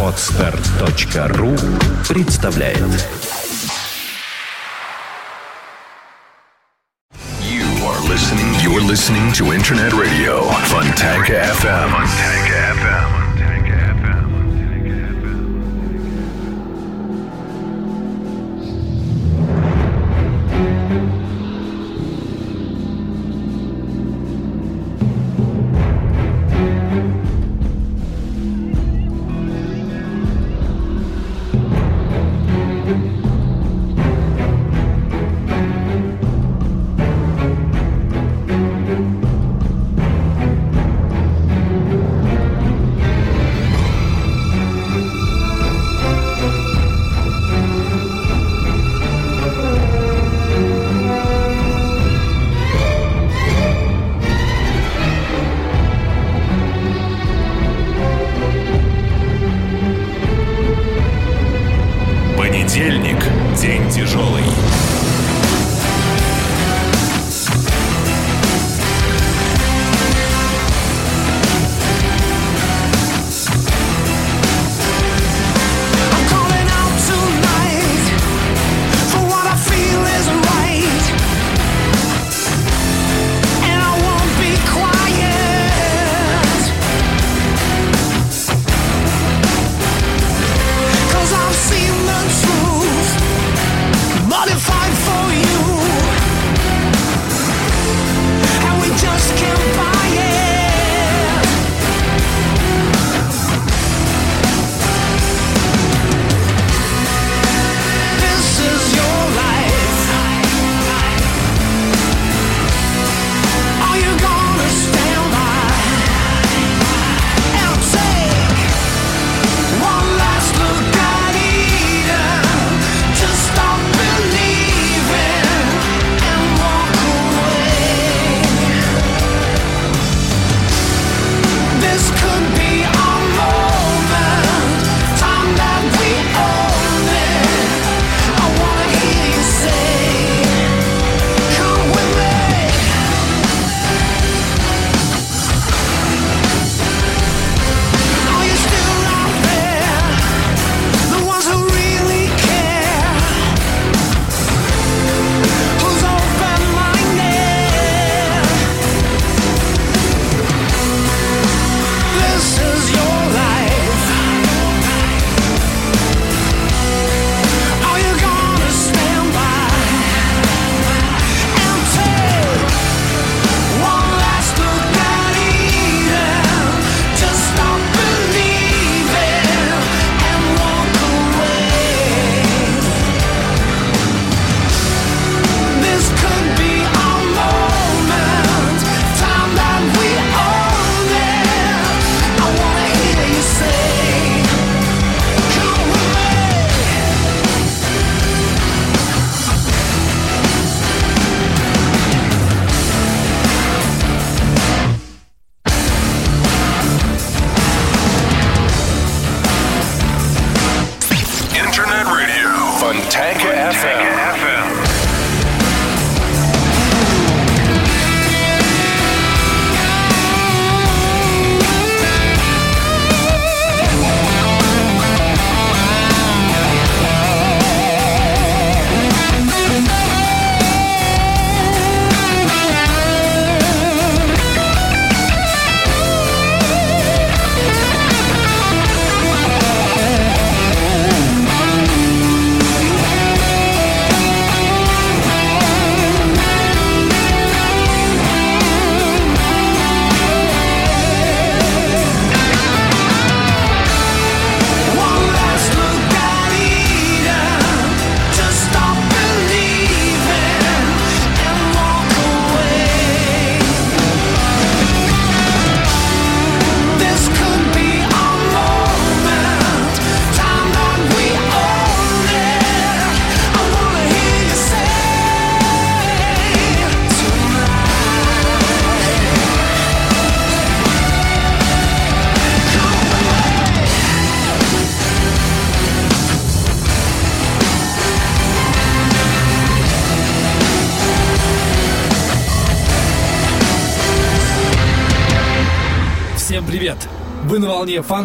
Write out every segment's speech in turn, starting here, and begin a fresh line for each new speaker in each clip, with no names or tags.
Отстар.ру представляет
You are listening,
You are listening to
Internet Radio Fontanka FM.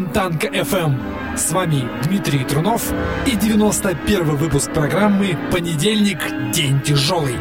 Фонтанка FM. Эм. С вами Дмитрий Трунов и 91 выпуск программы «Понедельник. День тяжелый».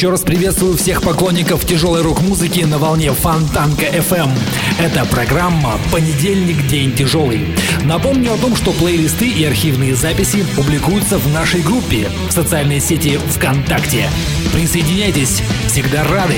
Еще раз приветствую всех поклонников тяжелой рок-музыки на волне Фонтанка FM. Эм. Это программа «Понедельник. День тяжелый». Напомню о том, что плейлисты и архивные записи публикуются в нашей группе в социальной сети ВКонтакте. Присоединяйтесь, всегда рады!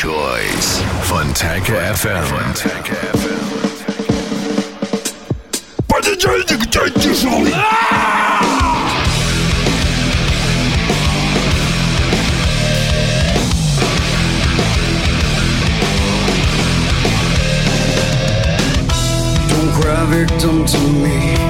choice. Fontanka FM. Fontanka FM.
Don't cry victim to me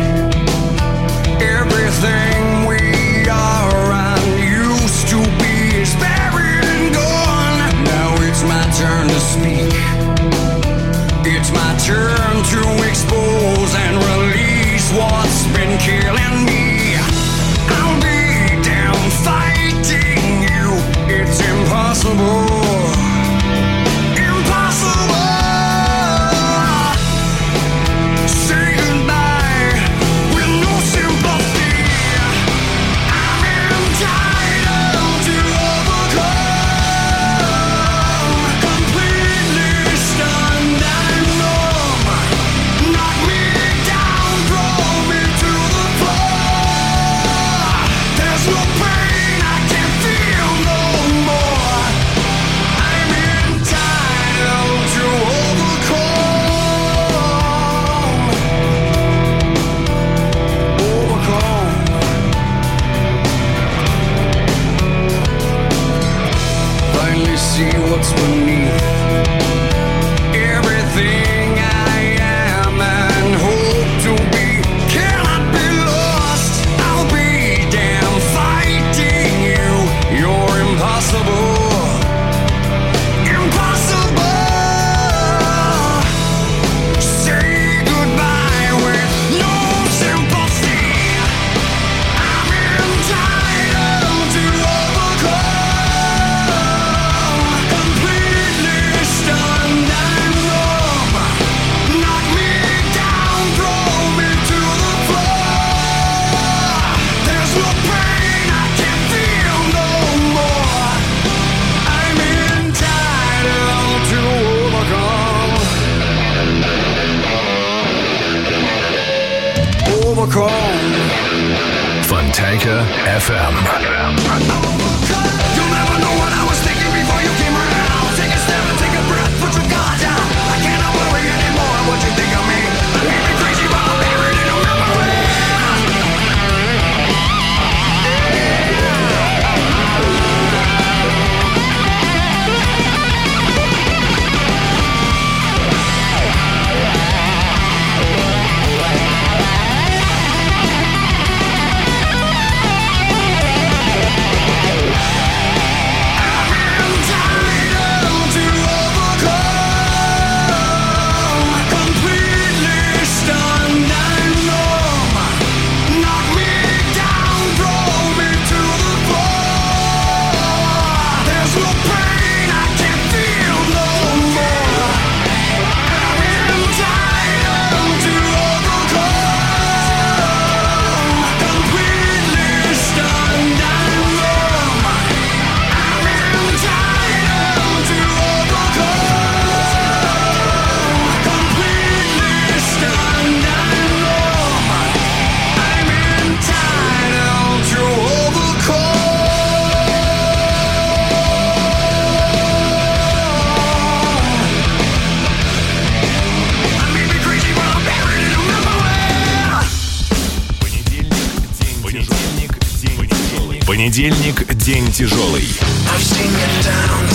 Понедельник – день тяжелый.
Down,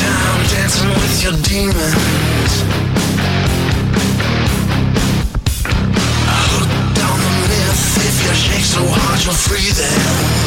down, myth, so hard, you'll free them.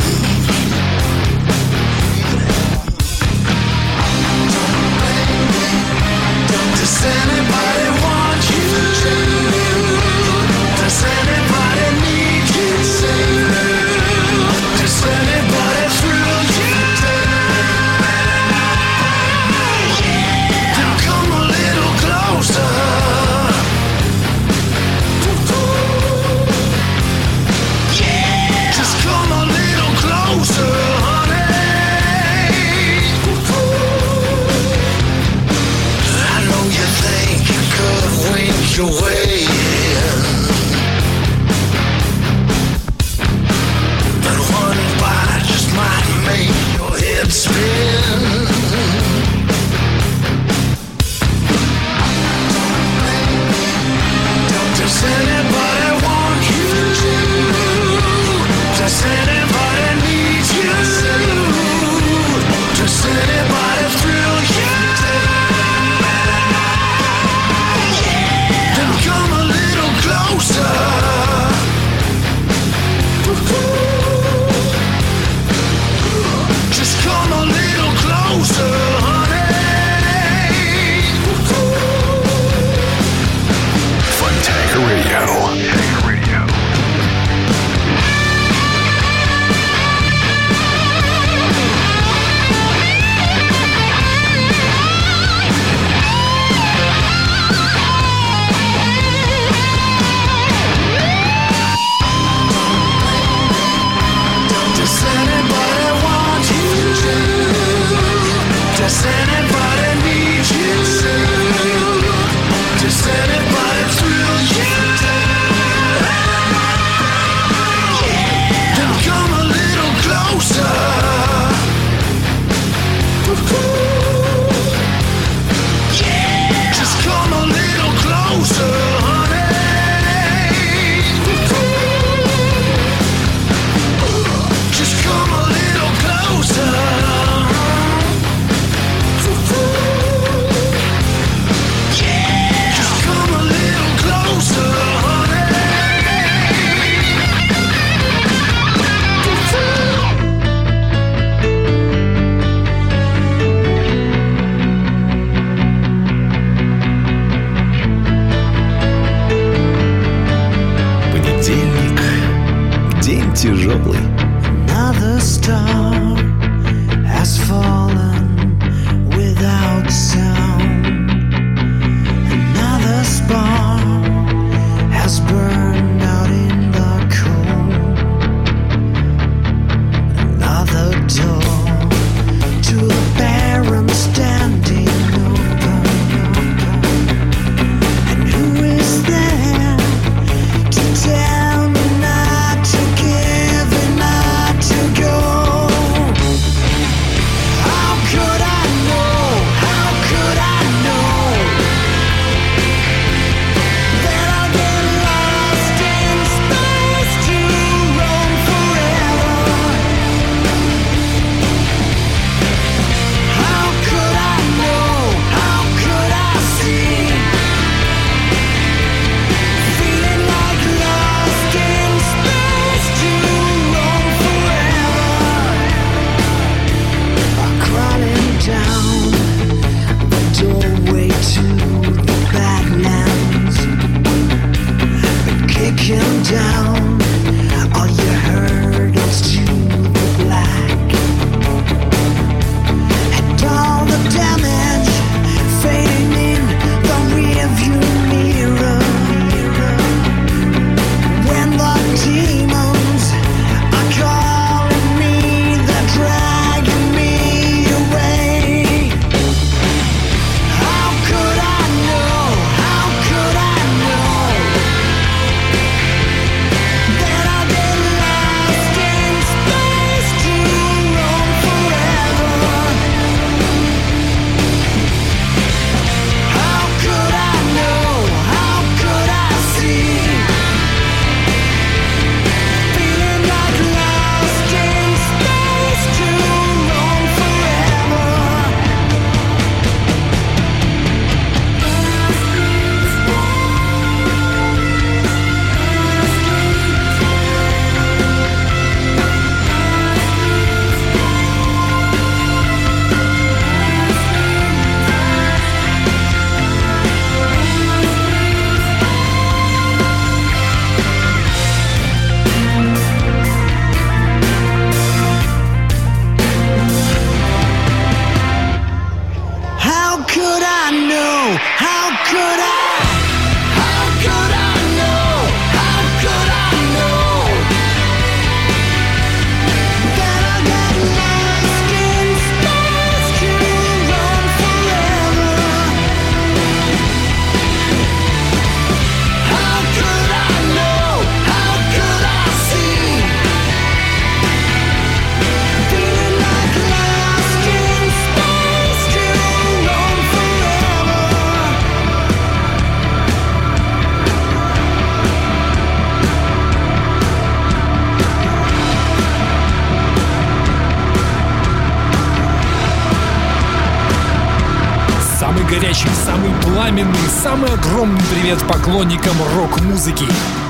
Рок-музыки.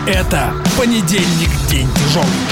Это понедельник, день тяжелый.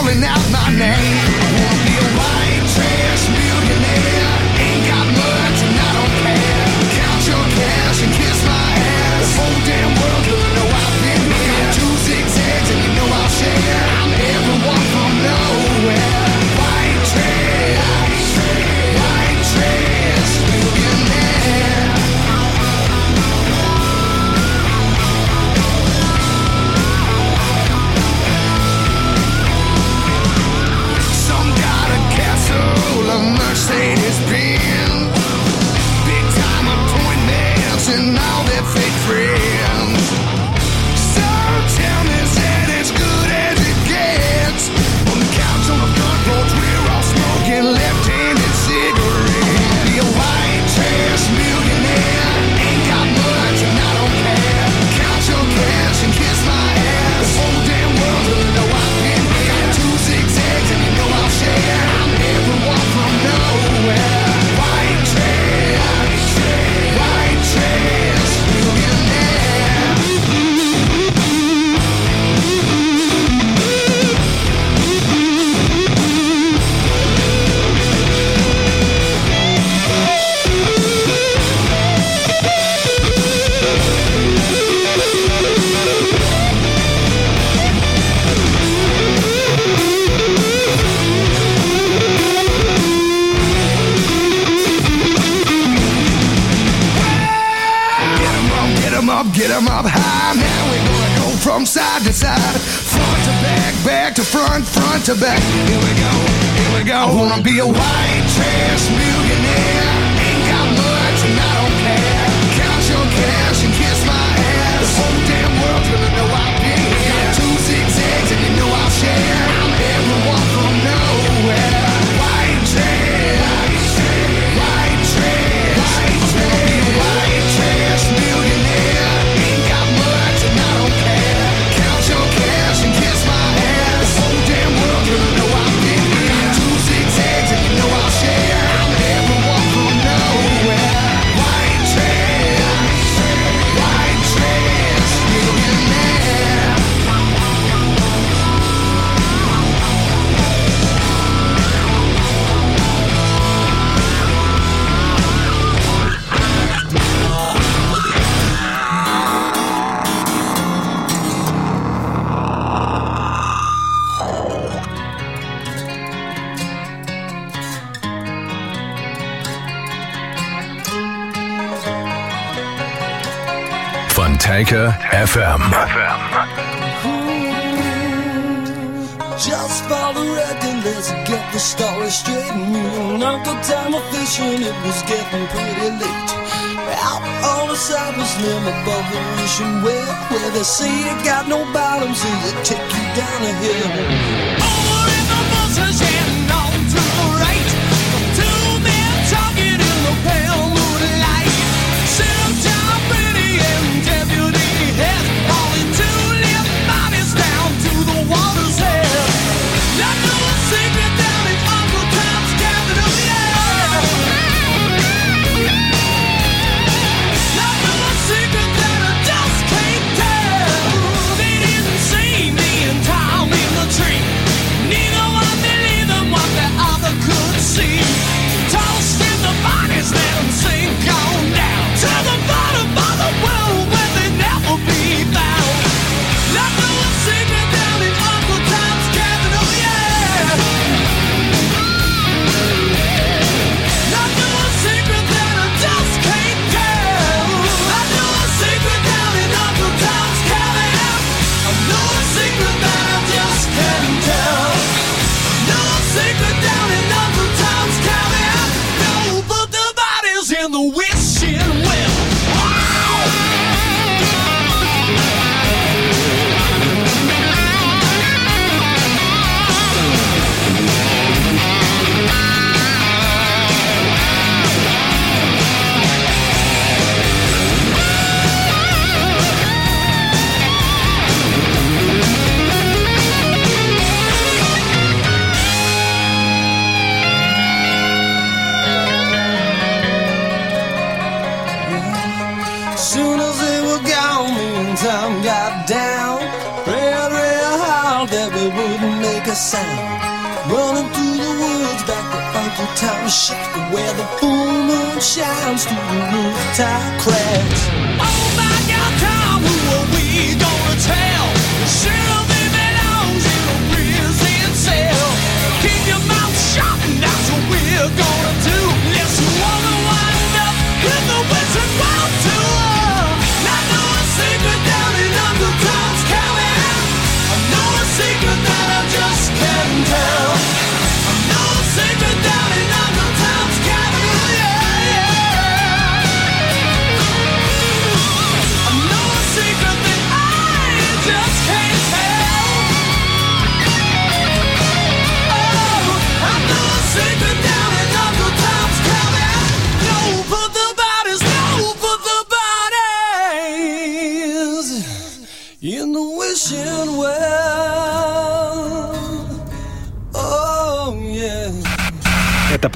Calling out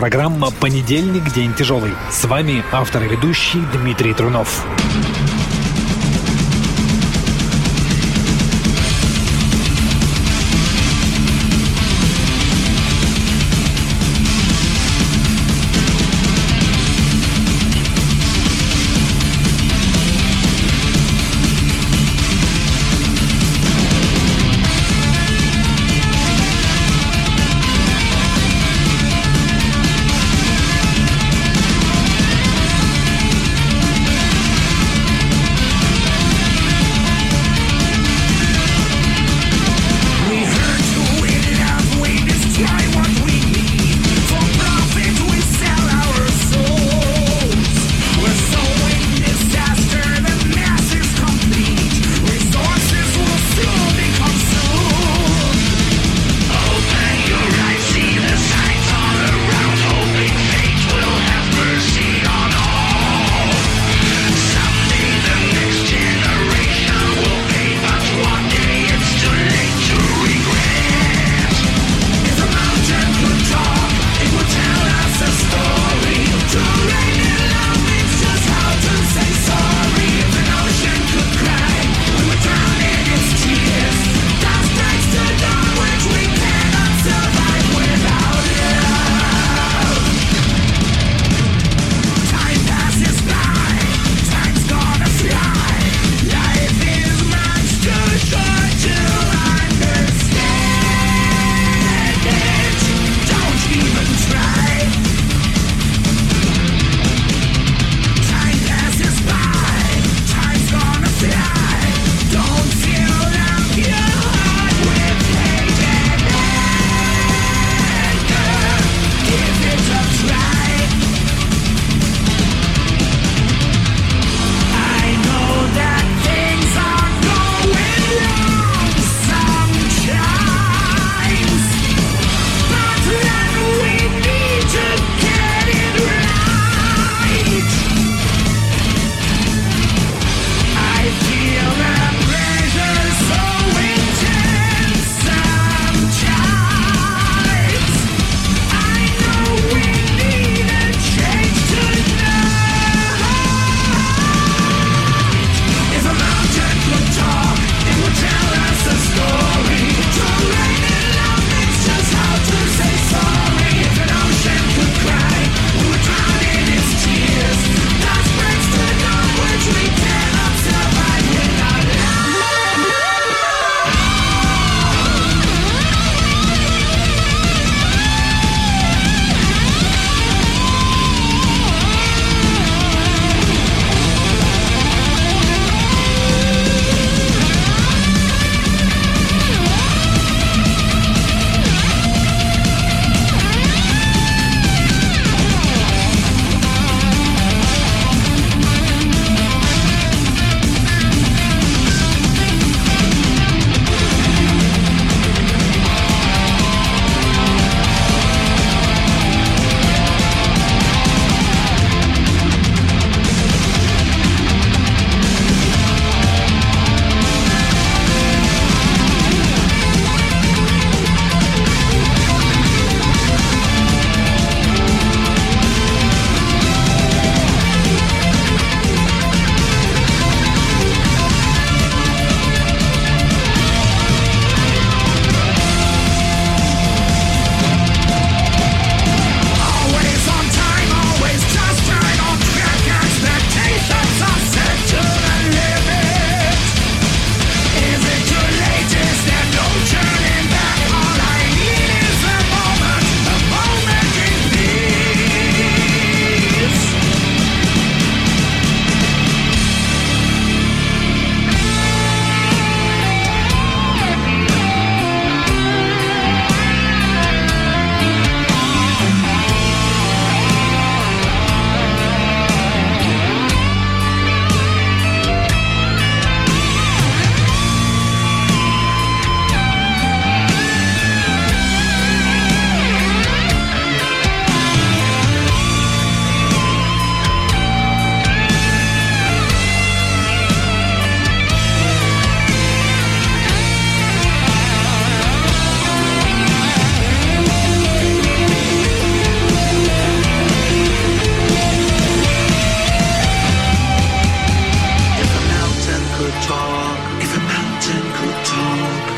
Программа «Понедельник. День тяжелый». С вами автор и ведущий Дмитрий Трунов.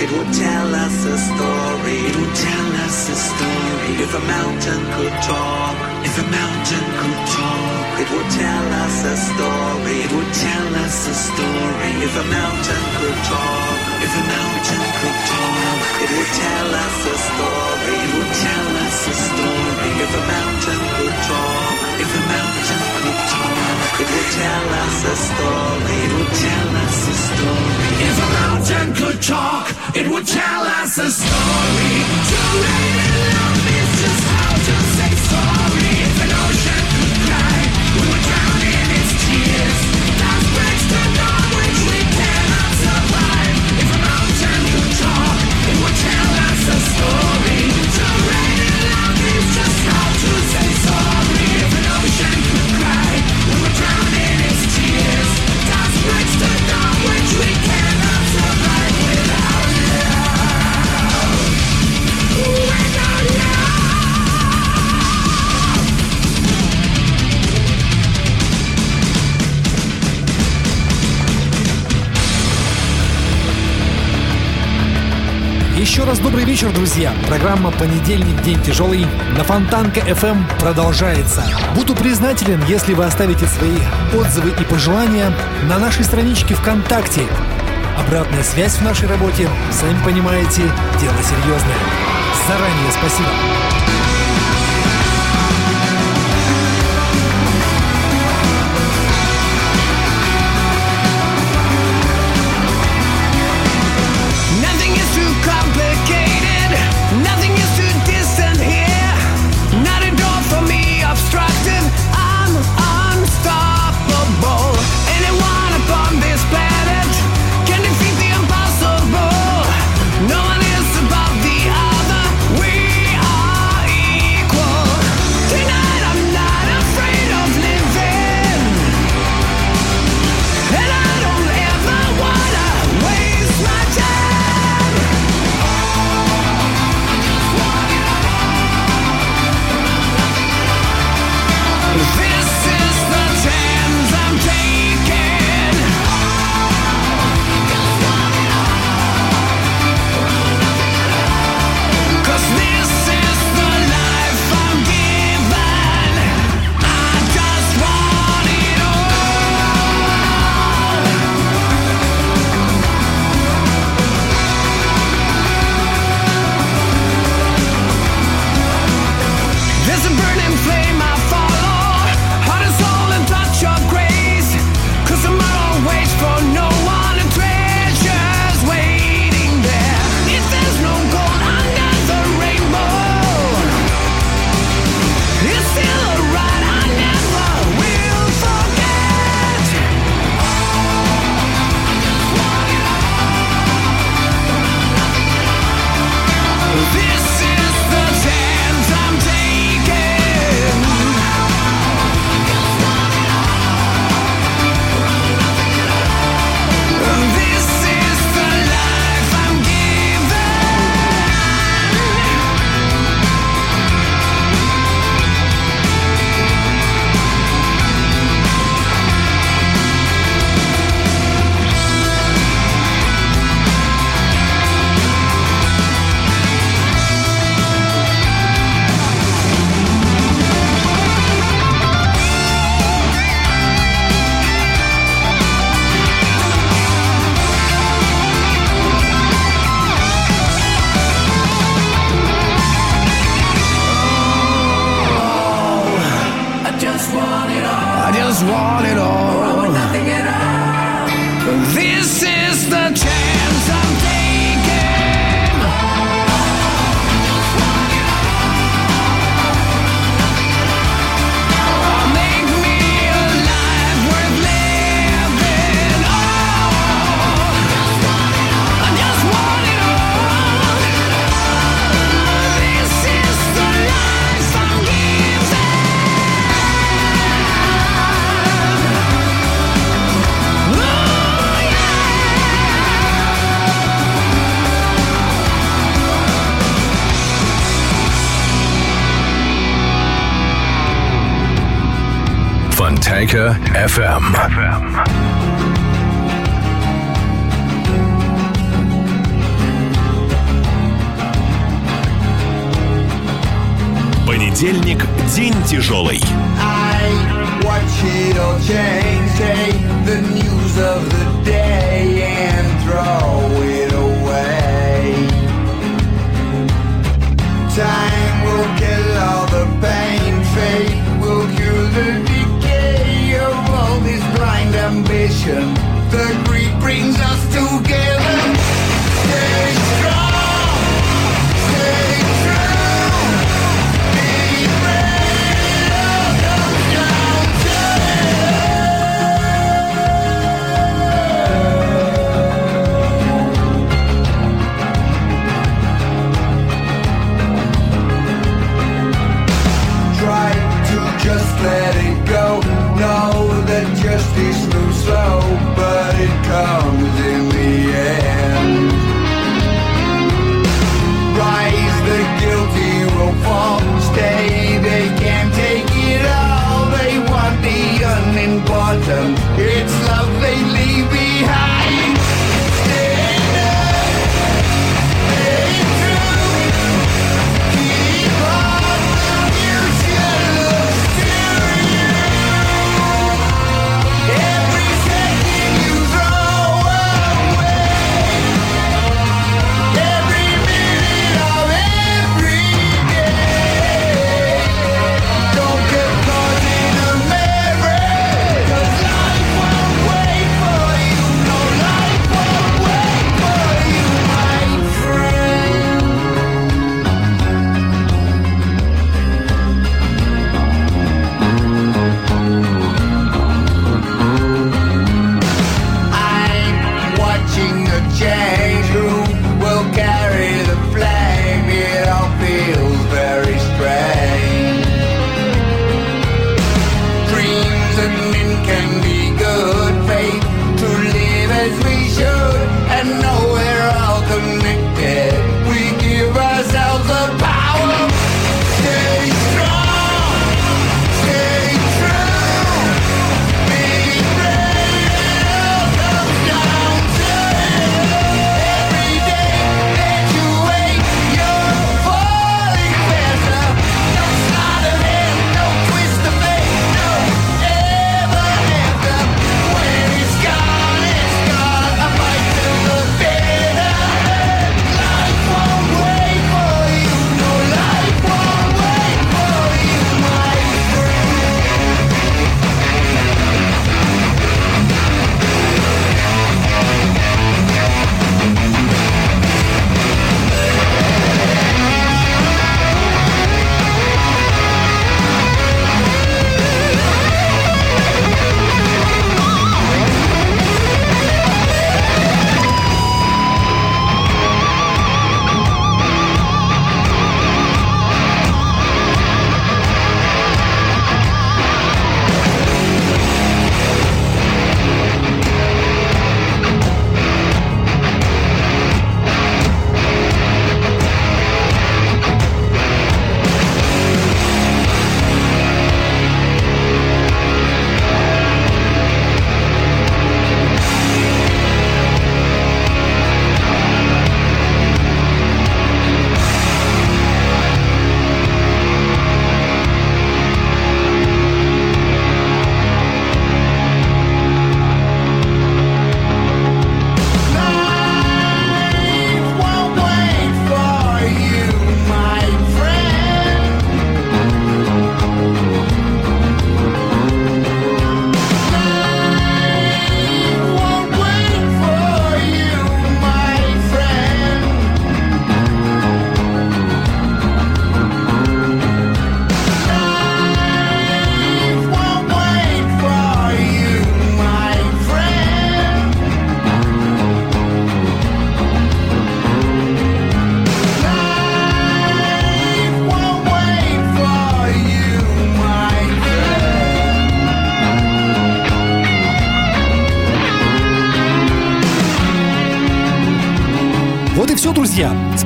It would tell us a story. It would tell us a story. If a mountain could talk, if a mountain could talk, it would tell us a story. It would tell us a story. If a mountain could talk, if a mountain could talk, it would tell us a story. It would tell us a story. If a mountain could talk, if a mountain could it would tell us a story. It would tell us a story.
If a mountain could talk, it would tell us a story. To rain and love is just how to the dawn which we cannot
Еще раз добрый вечер, друзья. Программа «Понедельник. День тяжелый» на Фонтанка FM продолжается. Буду признателен, если вы оставите свои отзывы и пожелания на нашей страничке ВКонтакте. Обратная связь в нашей работе, сами понимаете, дело серьезное. Заранее спасибо.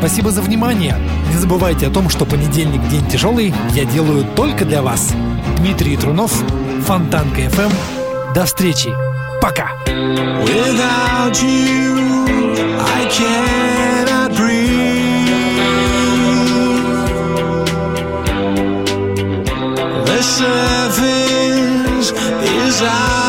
Спасибо за внимание. Не забывайте о том, что понедельник день тяжелый я делаю только для вас. Дмитрий Трунов, Фонтанка FM. До встречи. Пока.
The
surface is out.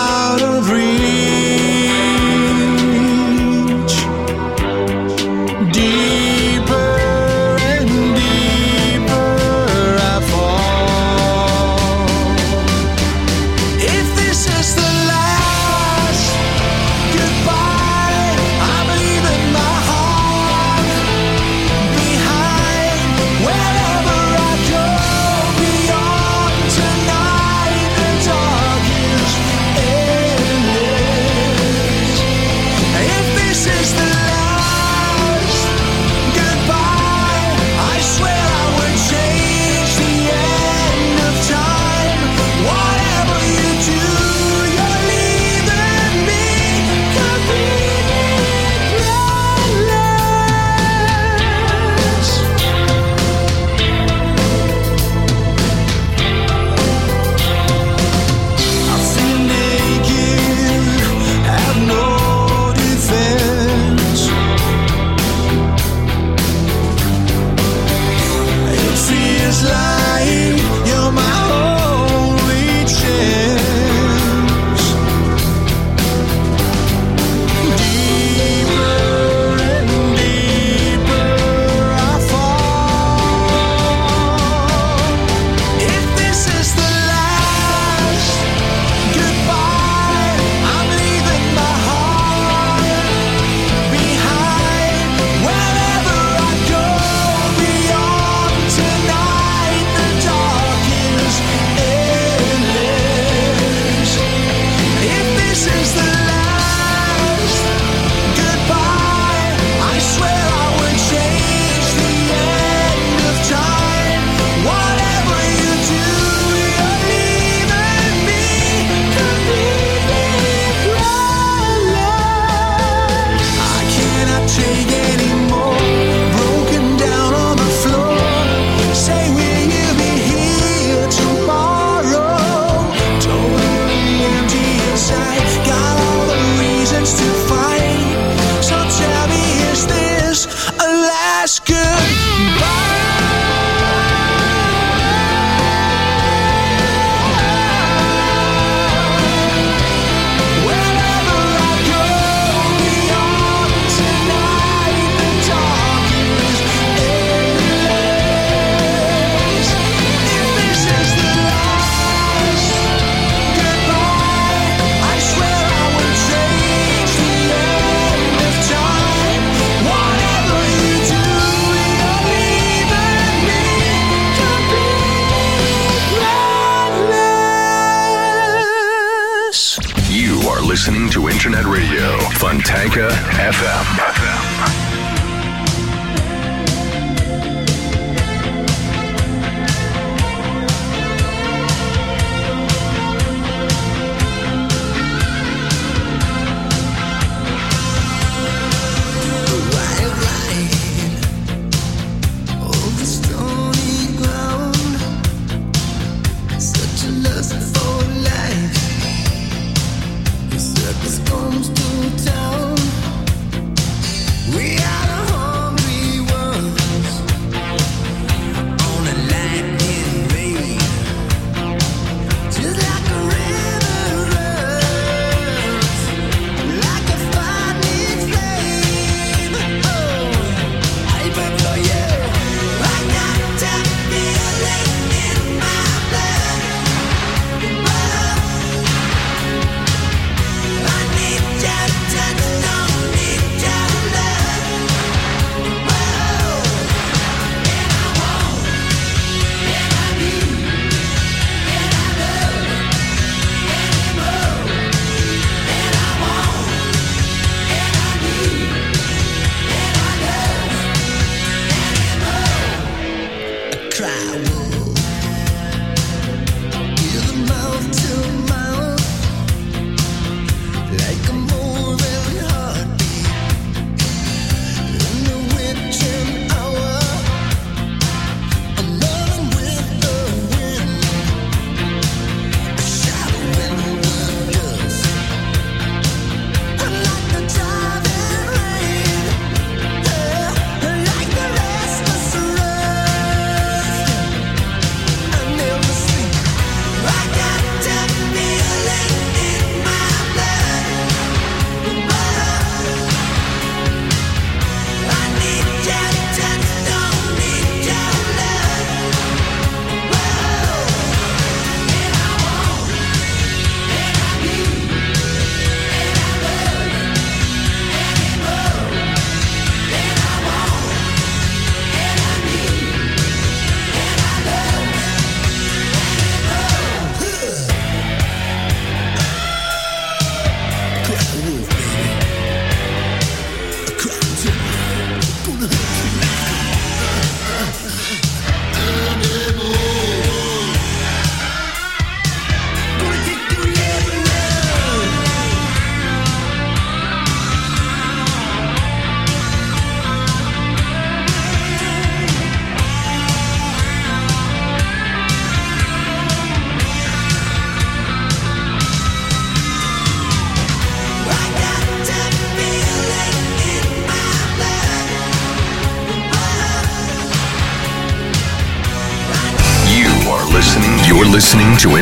Fontanka FM.